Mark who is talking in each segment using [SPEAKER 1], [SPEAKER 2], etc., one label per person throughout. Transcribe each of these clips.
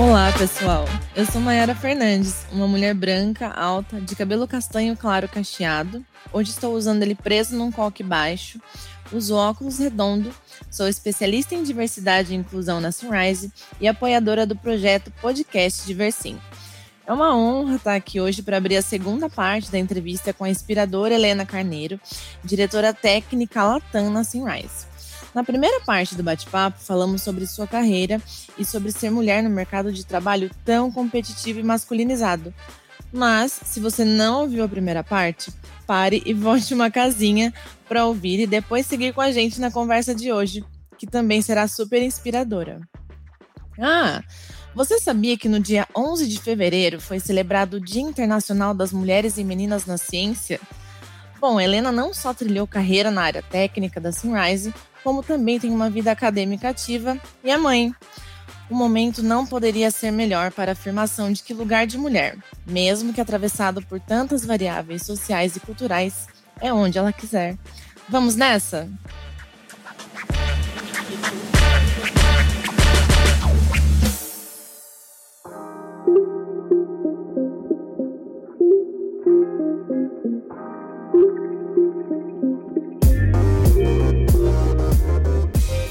[SPEAKER 1] Olá, pessoal. Eu sou Mayara Fernandes, uma mulher branca, alta, de cabelo castanho claro cacheado. Hoje estou usando ele preso num coque baixo. Uso óculos redondo. Sou especialista em diversidade e inclusão na Sunrise e apoiadora do projeto Podcast Diversim. É uma honra estar aqui hoje para abrir a segunda parte da entrevista com a inspiradora Helena Carneiro, diretora técnica Latam na Sunrise. Na primeira parte do bate-papo, falamos sobre sua carreira e sobre ser mulher no mercado de trabalho tão competitivo e masculinizado. Mas, se você não ouviu a primeira parte, pare e volte uma casinha para ouvir e depois seguir com a gente na conversa de hoje, que também será super inspiradora. Ah, você sabia que no dia 11 de fevereiro foi celebrado o Dia Internacional das Mulheres e Meninas na Ciência? Bom, Helena não só trilhou carreira na área técnica da Sunrise, como também tem uma vida acadêmica ativa e é mãe. O momento não poderia ser melhor para a afirmação de que lugar de mulher, mesmo que atravessado por tantas variáveis sociais e culturais, é onde ela quiser. Vamos nessa?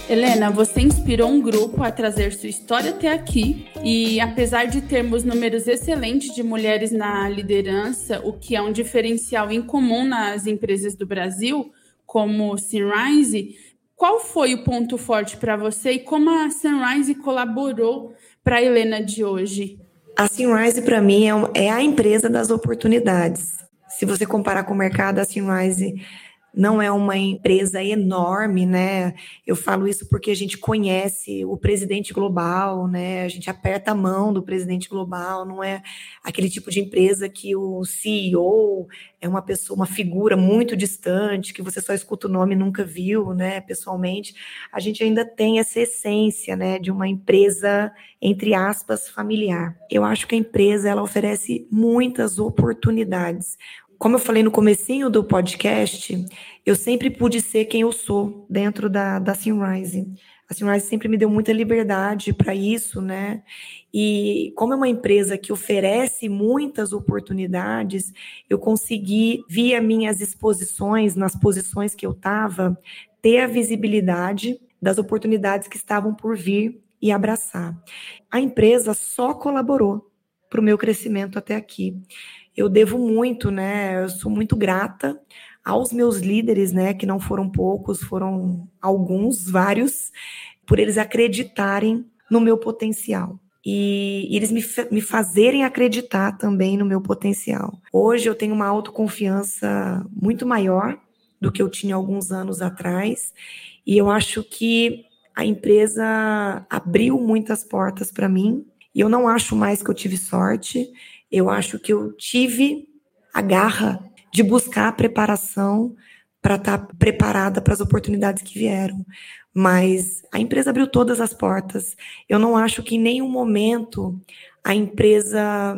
[SPEAKER 2] Helena, você inspirou um grupo a trazer sua história até aqui e, apesar de termos números excelentes de mulheres na liderança, o que é um diferencial incomum nas empresas do Brasil, como Sunrise, qual foi o ponto forte para você e como a Sunrise colaborou para a Helena de hoje?
[SPEAKER 3] A Sunrise, para mim, é, é a empresa das oportunidades. Se você comparar com o mercado, a Sunrise não é uma empresa enorme, né? Eu falo isso porque a gente conhece o presidente global, né? A gente aperta a mão do presidente global, não é aquele tipo de empresa que o CEO é uma pessoa, uma figura muito distante, que você só escuta o nome e nunca viu, né? Pessoalmente, a gente ainda tem essa essência, né, de uma empresa entre aspas familiar. Eu acho que a empresa ela oferece muitas oportunidades como eu falei no comecinho do podcast, eu sempre pude ser quem eu sou dentro da, da Sunrise. A Sunrise sempre me deu muita liberdade para isso, né? E como é uma empresa que oferece muitas oportunidades, eu consegui, via minhas exposições, nas posições que eu estava, ter a visibilidade das oportunidades que estavam por vir e abraçar. A empresa só colaborou para o meu crescimento até aqui eu devo muito, né? Eu sou muito grata aos meus líderes, né? Que não foram poucos, foram alguns, vários, por eles acreditarem no meu potencial. E, e eles me, me fazerem acreditar também no meu potencial. Hoje eu tenho uma autoconfiança muito maior do que eu tinha alguns anos atrás, e eu acho que a empresa abriu muitas portas para mim, e eu não acho mais que eu tive sorte, eu acho que eu tive a garra de buscar a preparação para estar tá preparada para as oportunidades que vieram. Mas a empresa abriu todas as portas. Eu não acho que em nenhum momento a empresa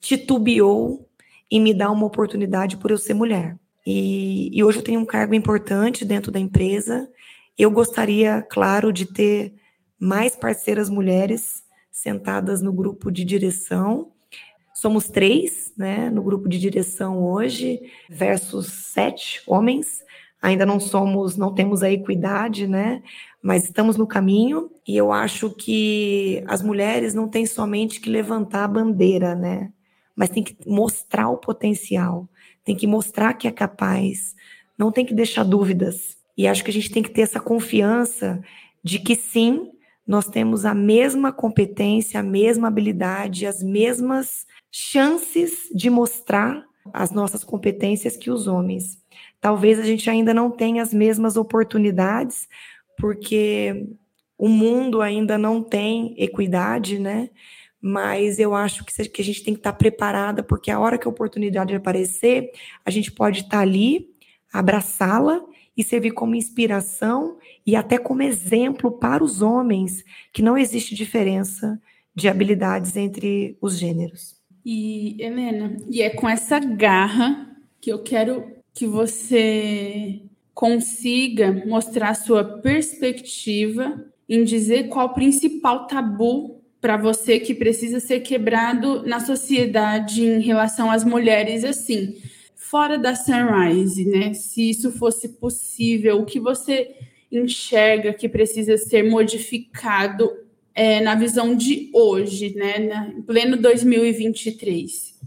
[SPEAKER 3] titubeou em me dar uma oportunidade por eu ser mulher. E, e hoje eu tenho um cargo importante dentro da empresa. Eu gostaria, claro, de ter mais parceiras mulheres sentadas no grupo de direção Somos três, né, no grupo de direção hoje, versus sete homens. Ainda não somos, não temos a equidade, né? Mas estamos no caminho e eu acho que as mulheres não têm somente que levantar a bandeira, né? Mas tem que mostrar o potencial, tem que mostrar que é capaz, não tem que deixar dúvidas. E acho que a gente tem que ter essa confiança de que sim, nós temos a mesma competência, a mesma habilidade, as mesmas chances de mostrar as nossas competências que os homens. Talvez a gente ainda não tenha as mesmas oportunidades, porque o mundo ainda não tem equidade, né? Mas eu acho que a gente tem que estar preparada, porque a hora que a oportunidade aparecer, a gente pode estar ali, abraçá-la e servir como inspiração e até como exemplo para os homens que não existe diferença de habilidades entre os gêneros.
[SPEAKER 2] E, Helena, e é com essa garra que eu quero que você consiga mostrar sua perspectiva em dizer qual o principal tabu para você que precisa ser quebrado na sociedade em relação às mulheres assim, fora da Sunrise, né? Se isso fosse possível, o que você enxerga que precisa ser modificado é, na visão de hoje, né? Na, em pleno 2023?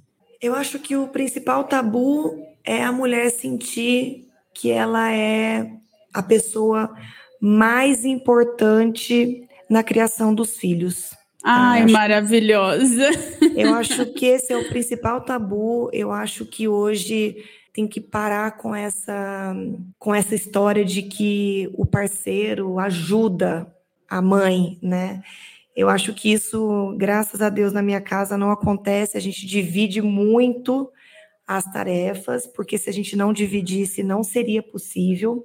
[SPEAKER 3] Eu acho que o principal tabu é a mulher sentir que ela é a pessoa mais importante na criação dos filhos.
[SPEAKER 2] Ai, eu maravilhosa!
[SPEAKER 3] eu acho que esse é o principal tabu. Eu acho que hoje tem que parar com essa com essa história de que o parceiro ajuda a mãe, né? Eu acho que isso, graças a Deus, na minha casa não acontece. A gente divide muito as tarefas, porque se a gente não dividisse, não seria possível.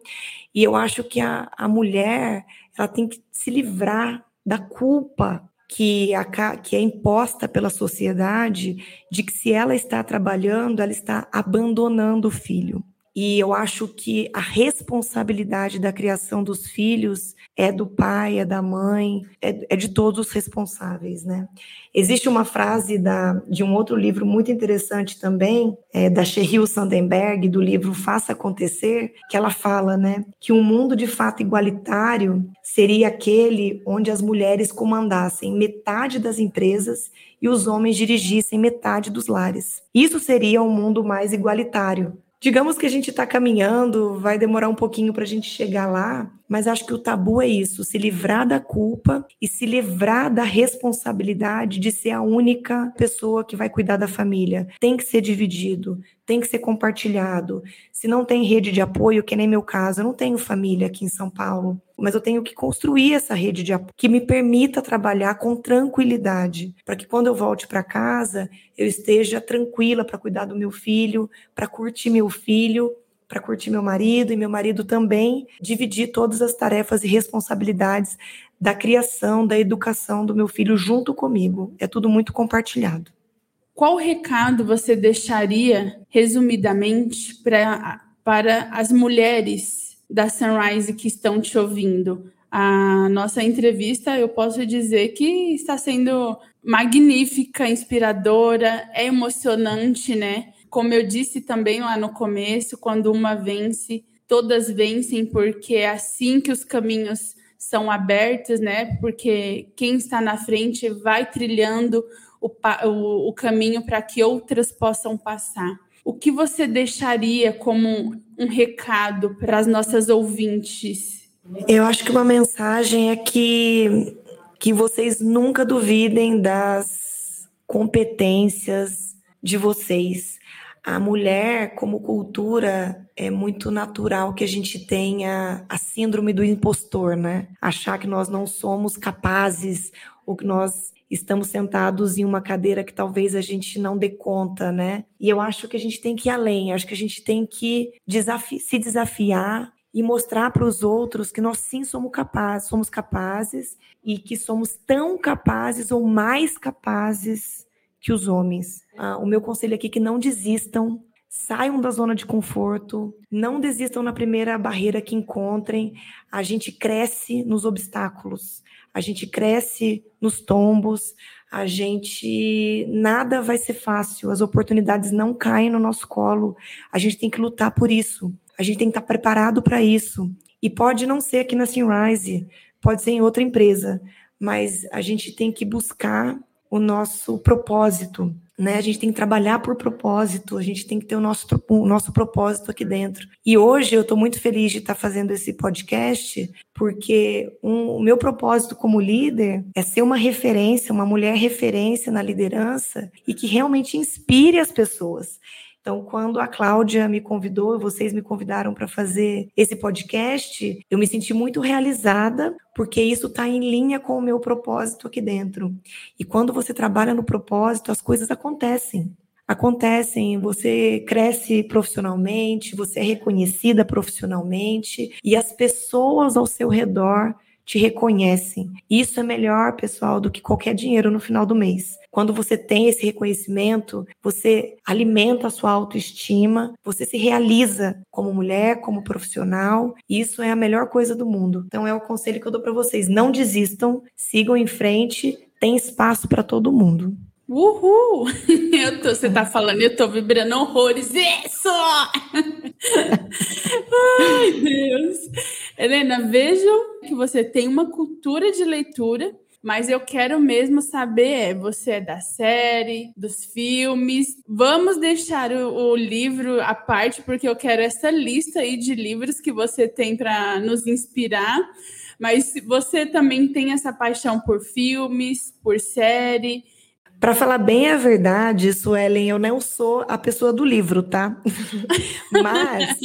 [SPEAKER 3] E eu acho que a, a mulher ela tem que se livrar da culpa que, a, que é imposta pela sociedade de que se ela está trabalhando, ela está abandonando o filho. E eu acho que a responsabilidade da criação dos filhos é do pai, é da mãe, é, é de todos os responsáveis, né? Existe uma frase da, de um outro livro muito interessante também, é, da Sheryl Sandenberg, do livro Faça Acontecer, que ela fala, né, que um mundo de fato igualitário seria aquele onde as mulheres comandassem metade das empresas e os homens dirigissem metade dos lares. Isso seria um mundo mais igualitário, Digamos que a gente está caminhando, vai demorar um pouquinho para a gente chegar lá, mas acho que o tabu é isso: se livrar da culpa e se livrar da responsabilidade de ser a única pessoa que vai cuidar da família. Tem que ser dividido, tem que ser compartilhado. Se não tem rede de apoio, que nem meu caso, eu não tenho família aqui em São Paulo, mas eu tenho que construir essa rede de apoio que me permita trabalhar com tranquilidade, para que quando eu volte para casa, eu esteja tranquila para cuidar do meu filho, para curtir meu filho, para curtir meu marido e meu marido também dividir todas as tarefas e responsabilidades da criação, da educação do meu filho junto comigo. É tudo muito compartilhado.
[SPEAKER 2] Qual recado você deixaria, resumidamente, pra, para as mulheres da Sunrise que estão te ouvindo? A nossa entrevista, eu posso dizer que está sendo magnífica, inspiradora, é emocionante, né? Como eu disse também lá no começo, quando uma vence, todas vencem, porque é assim que os caminhos são abertos, né? Porque quem está na frente vai trilhando o, o, o caminho para que outras possam passar. O que você deixaria como um recado para as nossas ouvintes?
[SPEAKER 3] Eu acho que uma mensagem é que, que vocês nunca duvidem das competências de vocês. A mulher, como cultura, é muito natural que a gente tenha a síndrome do impostor, né? Achar que nós não somos capazes ou que nós estamos sentados em uma cadeira que talvez a gente não dê conta, né? E eu acho que a gente tem que ir além, acho que a gente tem que desafi se desafiar e mostrar para os outros que nós sim somos capazes, somos capazes e que somos tão capazes ou mais capazes que os homens. Ah, o meu conselho aqui é que não desistam, saiam da zona de conforto, não desistam na primeira barreira que encontrem. A gente cresce nos obstáculos a gente cresce nos tombos, a gente nada vai ser fácil, as oportunidades não caem no nosso colo. A gente tem que lutar por isso. A gente tem que estar preparado para isso. E pode não ser aqui na Sunrise, pode ser em outra empresa, mas a gente tem que buscar o nosso propósito, né? A gente tem que trabalhar por propósito, a gente tem que ter o nosso, o nosso propósito aqui dentro. E hoje eu estou muito feliz de estar fazendo esse podcast, porque um, o meu propósito como líder é ser uma referência, uma mulher referência na liderança e que realmente inspire as pessoas. Então, quando a Cláudia me convidou, vocês me convidaram para fazer esse podcast, eu me senti muito realizada, porque isso está em linha com o meu propósito aqui dentro. E quando você trabalha no propósito, as coisas acontecem. Acontecem, você cresce profissionalmente, você é reconhecida profissionalmente, e as pessoas ao seu redor te reconhecem. Isso é melhor, pessoal, do que qualquer dinheiro no final do mês. Quando você tem esse reconhecimento, você alimenta a sua autoestima, você se realiza como mulher, como profissional. Isso é a melhor coisa do mundo. Então é o conselho que eu dou para vocês: não desistam, sigam em frente, tem espaço para todo mundo.
[SPEAKER 2] Uhul! Tô, você tá falando, eu tô vibrando horrores. Isso! Ai, Deus! Helena, vejam que você tem uma cultura de leitura, mas eu quero mesmo saber: é, você é da série, dos filmes. Vamos deixar o, o livro à parte, porque eu quero essa lista aí de livros que você tem para nos inspirar. Mas você também tem essa paixão por filmes, por série
[SPEAKER 3] para falar bem a verdade, Suelen, eu não sou a pessoa do livro, tá? mas,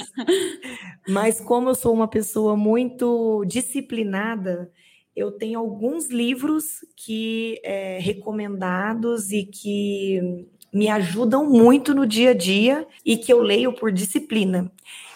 [SPEAKER 3] mas como eu sou uma pessoa muito disciplinada, eu tenho alguns livros que é, recomendados e que me ajudam muito no dia a dia e que eu leio por disciplina.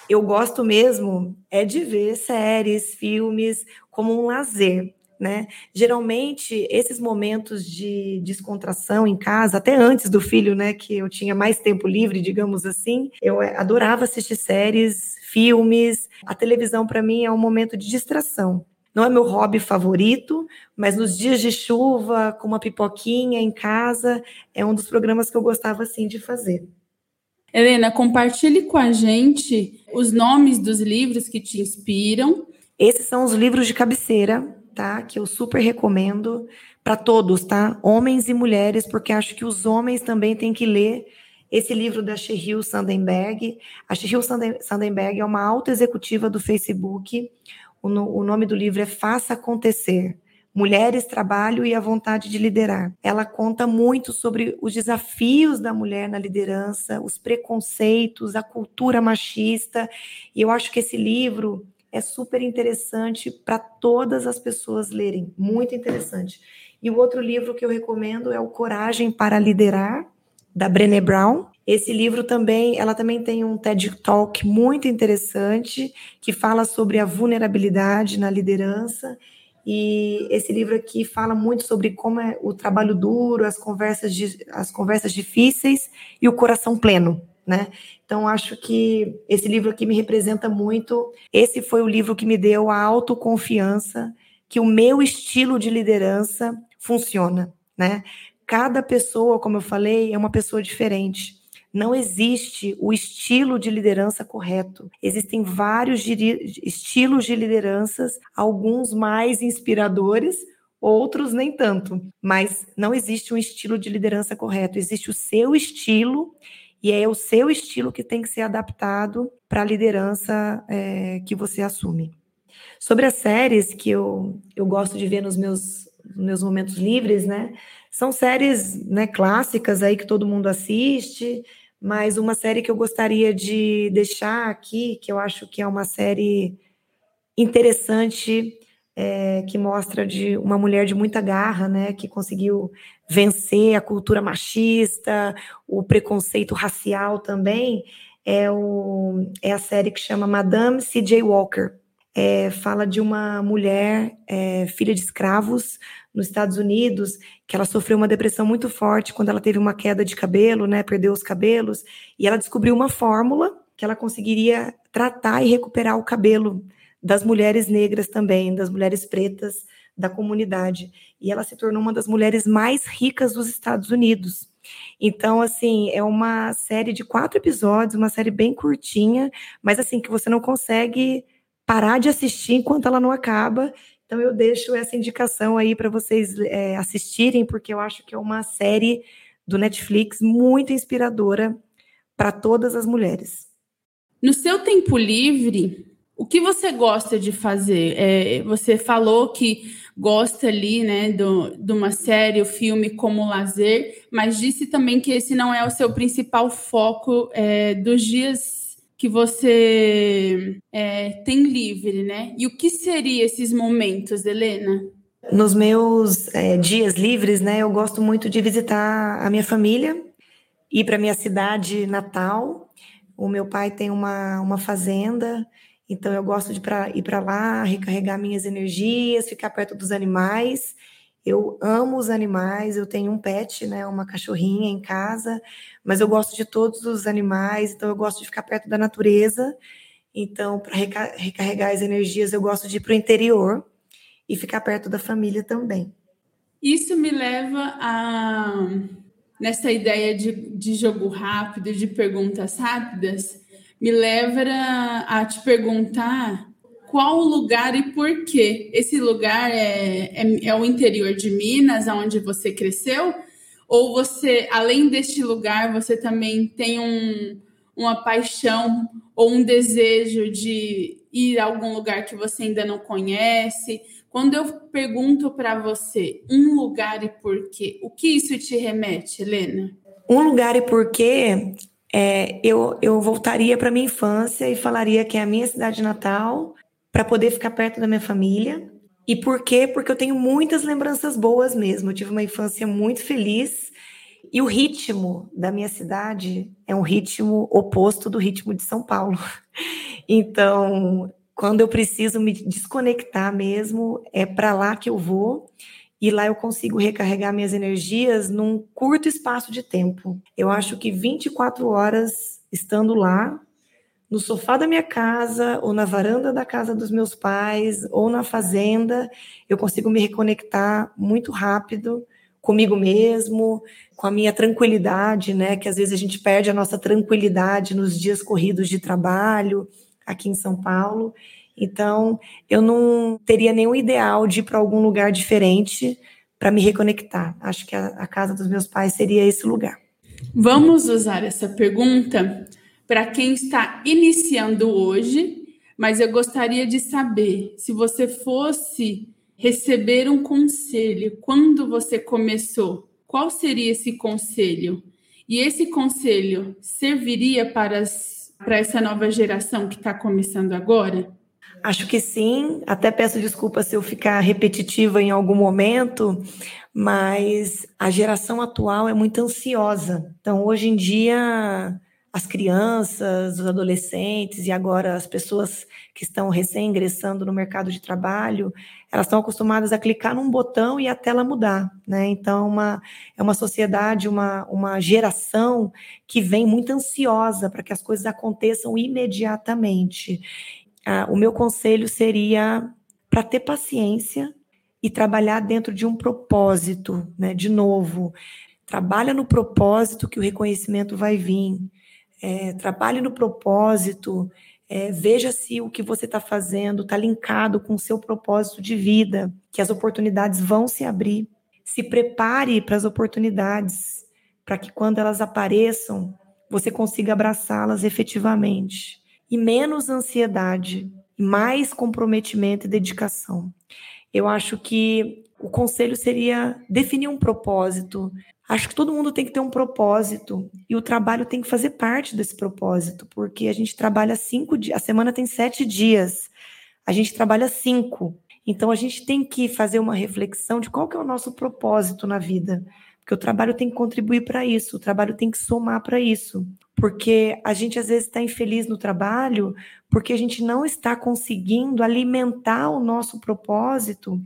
[SPEAKER 3] Eu gosto mesmo é de ver séries, filmes como um lazer né? Geralmente, esses momentos de descontração em casa, até antes do filho, né, que eu tinha mais tempo livre, digamos assim, eu eh, adorava assistir séries, filmes. A televisão, para mim, é um momento de distração. Não é meu hobby favorito, mas nos dias de chuva, com uma pipoquinha em casa, é um dos programas que eu gostava, assim, de fazer.
[SPEAKER 2] Helena, compartilhe com a gente os nomes dos livros que te inspiram.
[SPEAKER 3] Esses são os livros de cabeceira tá? Que eu super recomendo para todos, tá? Homens e mulheres, porque acho que os homens também têm que ler esse livro da Sheryl Sandenberg. A Sheryl Sandenberg é uma alta executiva do Facebook. O, no, o nome do livro é Faça Acontecer. Mulheres, Trabalho e a Vontade de Liderar. Ela conta muito sobre os desafios da mulher na liderança, os preconceitos, a cultura machista. E eu acho que esse livro é super interessante para todas as pessoas lerem, muito interessante. E o outro livro que eu recomendo é o Coragem para Liderar, da Brené Brown. Esse livro também, ela também tem um TED Talk muito interessante que fala sobre a vulnerabilidade na liderança. E esse livro aqui fala muito sobre como é o trabalho duro, as conversas, as conversas difíceis e o coração pleno né? Então, acho que esse livro aqui me representa muito. Esse foi o livro que me deu a autoconfiança que o meu estilo de liderança funciona, né? Cada pessoa, como eu falei, é uma pessoa diferente. Não existe o estilo de liderança correto. Existem vários estilos de lideranças, alguns mais inspiradores, outros nem tanto. Mas não existe um estilo de liderança correto. Existe o seu estilo e é o seu estilo que tem que ser adaptado para a liderança é, que você assume. Sobre as séries que eu, eu gosto de ver nos meus, meus momentos livres, né? São séries né, clássicas aí que todo mundo assiste, mas uma série que eu gostaria de deixar aqui, que eu acho que é uma série interessante, é, que mostra de uma mulher de muita garra, né, que conseguiu vencer a cultura machista, o preconceito racial também, é, o, é a série que chama Madame C.J. Walker. É, fala de uma mulher, é, filha de escravos, nos Estados Unidos, que ela sofreu uma depressão muito forte quando ela teve uma queda de cabelo, né, perdeu os cabelos, e ela descobriu uma fórmula que ela conseguiria tratar e recuperar o cabelo das mulheres negras também, das mulheres pretas da comunidade. E ela se tornou uma das mulheres mais ricas dos Estados Unidos. Então, assim, é uma série de quatro episódios, uma série bem curtinha, mas assim, que você não consegue parar de assistir enquanto ela não acaba. Então, eu deixo essa indicação aí para vocês é, assistirem, porque eu acho que é uma série do Netflix muito inspiradora para todas as mulheres.
[SPEAKER 2] No seu tempo livre, o que você gosta de fazer? É, você falou que gosta ali, né, do, de uma série, o filme como lazer, mas disse também que esse não é o seu principal foco é, dos dias que você é, tem livre, né? E o que seriam esses momentos, Helena?
[SPEAKER 3] Nos meus é, dias livres, né, eu gosto muito de visitar a minha família, ir para minha cidade natal. O meu pai tem uma, uma fazenda então eu gosto de pra, ir para lá, recarregar minhas energias, ficar perto dos animais. Eu amo os animais, eu tenho um pet, né, uma cachorrinha em casa, mas eu gosto de todos os animais, então eu gosto de ficar perto da natureza. Então, para recarregar as energias, eu gosto de ir para o interior e ficar perto da família também.
[SPEAKER 2] Isso me leva a nessa ideia de, de jogo rápido, de perguntas rápidas, me leva a, a te perguntar qual lugar e por quê. Esse lugar é, é, é, o interior de Minas, onde você cresceu? Ou você, além deste lugar, você também tem um, uma paixão ou um desejo de ir a algum lugar que você ainda não conhece? Quando eu pergunto para você um lugar e por quê, o que isso te remete, Helena?
[SPEAKER 3] Um lugar e por quê, é, eu, eu voltaria para minha infância e falaria que é a minha cidade natal, para poder ficar perto da minha família. E por quê? Porque eu tenho muitas lembranças boas mesmo. Eu tive uma infância muito feliz. E o ritmo da minha cidade é um ritmo oposto do ritmo de São Paulo. Então, quando eu preciso me desconectar mesmo, é para lá que eu vou. E lá eu consigo recarregar minhas energias num curto espaço de tempo. Eu acho que 24 horas estando lá, no sofá da minha casa, ou na varanda da casa dos meus pais, ou na fazenda, eu consigo me reconectar muito rápido comigo mesmo, com a minha tranquilidade, né? Que às vezes a gente perde a nossa tranquilidade nos dias corridos de trabalho aqui em São Paulo. Então, eu não teria nenhum ideal de ir para algum lugar diferente para me reconectar. Acho que a, a casa dos meus pais seria esse lugar.
[SPEAKER 2] Vamos usar essa pergunta para quem está iniciando hoje, mas eu gostaria de saber se você fosse receber um conselho quando você começou, qual seria esse conselho? E esse conselho serviria para, as, para essa nova geração que está começando agora?
[SPEAKER 3] Acho que sim. Até peço desculpa se eu ficar repetitiva em algum momento, mas a geração atual é muito ansiosa. Então, hoje em dia, as crianças, os adolescentes e agora as pessoas que estão recém-ingressando no mercado de trabalho, elas estão acostumadas a clicar num botão e a tela mudar, né? Então, uma, é uma sociedade, uma, uma geração que vem muito ansiosa para que as coisas aconteçam imediatamente. Ah, o meu conselho seria para ter paciência e trabalhar dentro de um propósito, né? De novo, trabalha no propósito que o reconhecimento vai vir é, trabalhe no propósito, é, veja se o que você está fazendo está linkado com o seu propósito de vida, que as oportunidades vão se abrir. Se prepare para as oportunidades, para que quando elas apareçam, você consiga abraçá-las efetivamente. E menos ansiedade, mais comprometimento e dedicação. Eu acho que o conselho seria definir um propósito, Acho que todo mundo tem que ter um propósito e o trabalho tem que fazer parte desse propósito, porque a gente trabalha cinco dias, a semana tem sete dias, a gente trabalha cinco. Então a gente tem que fazer uma reflexão de qual que é o nosso propósito na vida, porque o trabalho tem que contribuir para isso, o trabalho tem que somar para isso, porque a gente às vezes está infeliz no trabalho porque a gente não está conseguindo alimentar o nosso propósito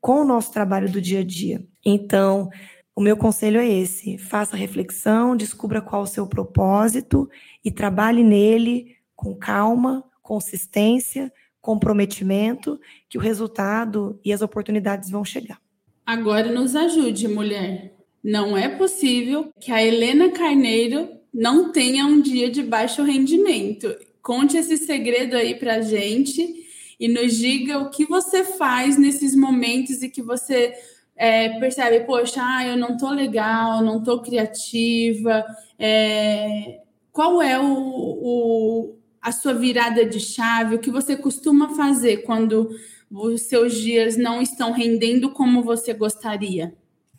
[SPEAKER 3] com o nosso trabalho do dia a dia. Então o meu conselho é esse: faça reflexão, descubra qual o seu propósito e trabalhe nele com calma, consistência, comprometimento, que o resultado e as oportunidades vão chegar.
[SPEAKER 2] Agora nos ajude, mulher. Não é possível que a Helena Carneiro não tenha um dia de baixo rendimento. Conte esse segredo aí pra gente e nos diga o que você faz nesses momentos e que você é, percebe, poxa, ah, eu não tô legal, não tô criativa. É, qual é o, o, a sua virada de chave? O que você costuma fazer quando os seus dias não estão rendendo como você gostaria?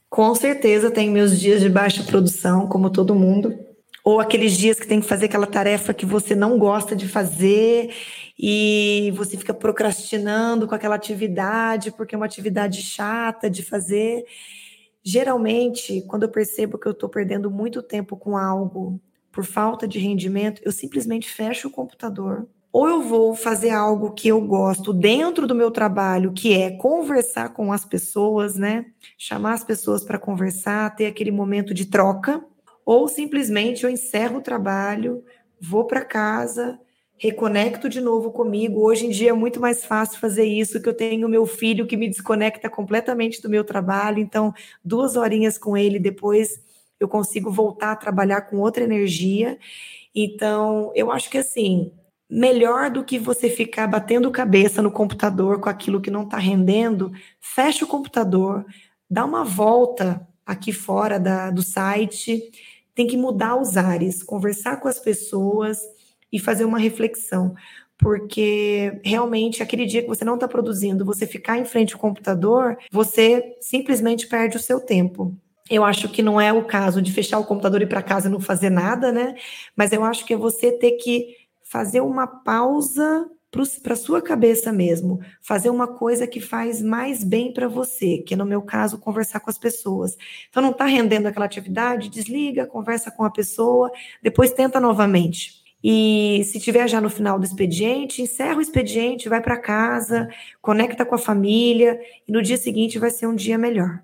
[SPEAKER 3] Com certeza tem meus dias de baixa produção, como todo mundo. Ou aqueles dias que tem que fazer aquela tarefa que você não gosta de fazer e você fica procrastinando com aquela atividade porque é uma atividade chata de fazer. Geralmente, quando eu percebo que eu estou perdendo muito tempo com algo por falta de rendimento, eu simplesmente fecho o computador. Ou eu vou fazer algo que eu gosto dentro do meu trabalho, que é conversar com as pessoas, né? Chamar as pessoas para conversar, ter aquele momento de troca. Ou simplesmente eu encerro o trabalho, vou para casa, reconecto de novo comigo. Hoje em dia é muito mais fácil fazer isso, que eu tenho meu filho que me desconecta completamente do meu trabalho. Então, duas horinhas com ele, depois eu consigo voltar a trabalhar com outra energia. Então, eu acho que assim, melhor do que você ficar batendo cabeça no computador com aquilo que não está rendendo, fecha o computador, dá uma volta aqui fora da, do site, tem que mudar os ares, conversar com as pessoas e fazer uma reflexão. Porque realmente, aquele dia que você não está produzindo, você ficar em frente ao computador, você simplesmente perde o seu tempo. Eu acho que não é o caso de fechar o computador e ir para casa e não fazer nada, né? Mas eu acho que é você ter que fazer uma pausa para sua cabeça mesmo, fazer uma coisa que faz mais bem para você, que no meu caso conversar com as pessoas. Então não está rendendo aquela atividade, desliga, conversa com a pessoa, depois tenta novamente. E se tiver já no final do expediente, encerra o expediente, vai para casa, conecta com a família e no dia seguinte vai ser um dia melhor.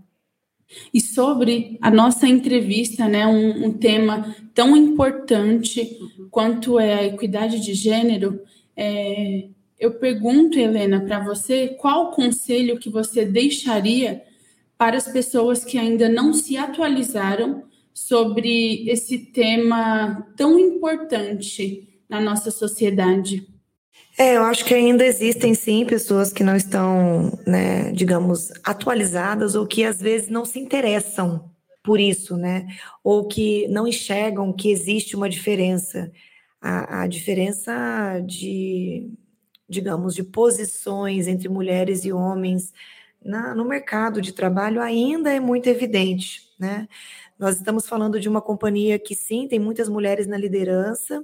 [SPEAKER 2] E sobre a nossa entrevista, né, um, um tema tão importante quanto é a equidade de gênero, é, eu pergunto, Helena, para você, qual conselho que você deixaria para as pessoas que ainda não se atualizaram sobre esse tema tão importante na nossa sociedade?
[SPEAKER 3] É, eu acho que ainda existem sim pessoas que não estão, né, digamos, atualizadas ou que às vezes não se interessam por isso, né? Ou que não enxergam que existe uma diferença. A, a diferença de, digamos, de posições entre mulheres e homens na, no mercado de trabalho ainda é muito evidente, né? Nós estamos falando de uma companhia que sim, tem muitas mulheres na liderança,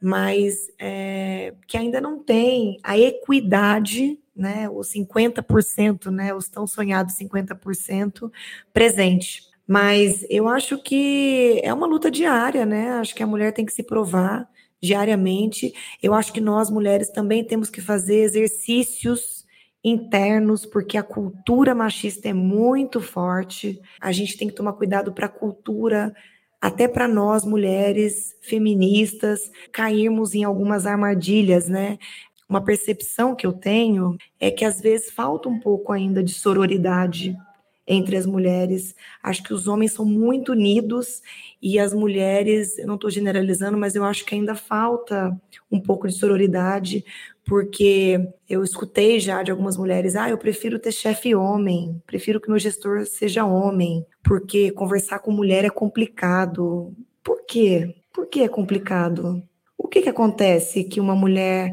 [SPEAKER 3] mas é, que ainda não tem a equidade, né, os 50%, né, os tão sonhados 50% presente. Mas eu acho que é uma luta diária, né? Acho que a mulher tem que se provar diariamente. Eu acho que nós mulheres também temos que fazer exercícios internos, porque a cultura machista é muito forte. A gente tem que tomar cuidado para a cultura até para nós mulheres feministas cairmos em algumas armadilhas, né? Uma percepção que eu tenho é que às vezes falta um pouco ainda de sororidade entre as mulheres. Acho que os homens são muito unidos e as mulheres, eu não estou generalizando, mas eu acho que ainda falta um pouco de sororidade, porque eu escutei já de algumas mulheres: ah, eu prefiro ter chefe homem, prefiro que meu gestor seja homem, porque conversar com mulher é complicado. Por quê? Por que é complicado? O que, que acontece que uma mulher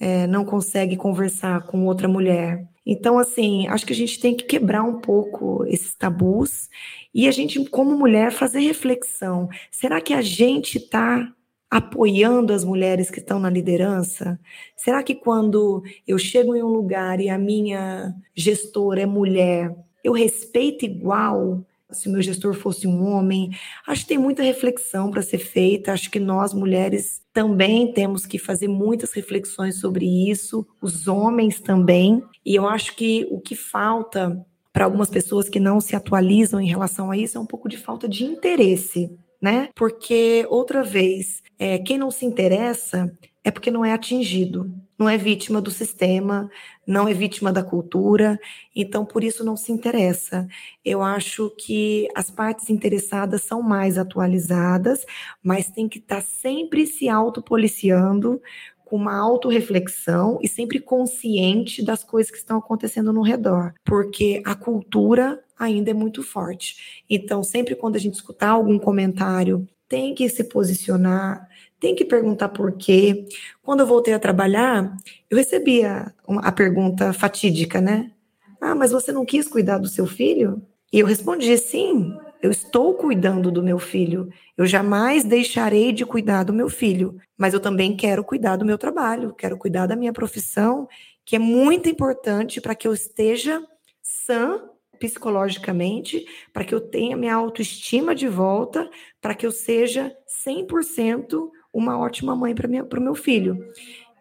[SPEAKER 3] é, não consegue conversar com outra mulher? Então, assim, acho que a gente tem que quebrar um pouco esses tabus e a gente, como mulher, fazer reflexão. Será que a gente está apoiando as mulheres que estão na liderança? Será que quando eu chego em um lugar e a minha gestora é mulher, eu respeito igual se meu gestor fosse um homem? Acho que tem muita reflexão para ser feita. Acho que nós, mulheres, também temos que fazer muitas reflexões sobre isso, os homens também. E eu acho que o que falta para algumas pessoas que não se atualizam em relação a isso é um pouco de falta de interesse, né? Porque, outra vez, é, quem não se interessa é porque não é atingido, não é vítima do sistema, não é vítima da cultura, então por isso não se interessa. Eu acho que as partes interessadas são mais atualizadas, mas tem que estar tá sempre se autopoliciando, com uma autorreflexão e sempre consciente das coisas que estão acontecendo no redor, porque a cultura ainda é muito forte. Então, sempre quando a gente escutar algum comentário, tem que se posicionar, tem que perguntar por quê. Quando eu voltei a trabalhar, eu recebia a pergunta fatídica, né? Ah, mas você não quis cuidar do seu filho? E eu respondi: sim, eu estou cuidando do meu filho. Eu jamais deixarei de cuidar do meu filho, mas eu também quero cuidar do meu trabalho, quero cuidar da minha profissão, que é muito importante para que eu esteja sã psicologicamente, para que eu tenha minha autoestima de volta, para que eu seja 100% uma ótima mãe para o meu filho.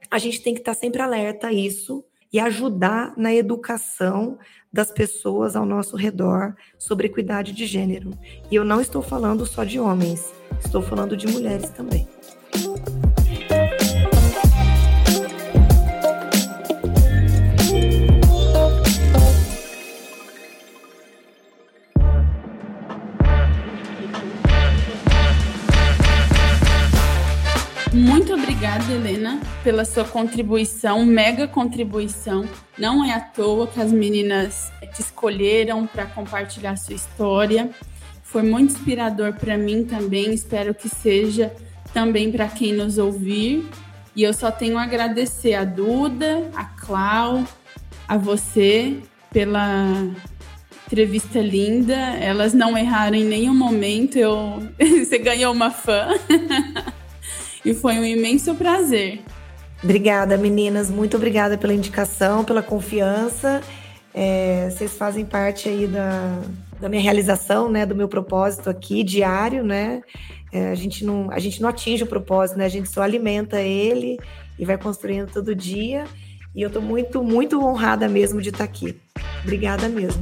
[SPEAKER 3] A gente tem que estar sempre alerta a isso e ajudar na educação das pessoas ao nosso redor sobre equidade de gênero. E eu não estou falando só de homens, estou falando de mulheres também.
[SPEAKER 2] Obrigada, Helena, pela sua contribuição, mega contribuição. Não é à toa que as meninas te escolheram para compartilhar sua história. Foi muito inspirador para mim também, espero que seja também para quem nos ouvir. E eu só tenho a agradecer a Duda, a Clau, a você pela entrevista linda. Elas não erraram em nenhum momento. Eu... você ganhou uma fã. e foi um imenso prazer.
[SPEAKER 3] Obrigada, meninas. Muito obrigada pela indicação, pela confiança. É, vocês fazem parte aí da, da minha realização, né, do meu propósito aqui diário, né? É, a gente não a gente não atinge o propósito, né? A gente só alimenta ele e vai construindo todo dia. E eu estou muito muito honrada mesmo de estar aqui. Obrigada mesmo.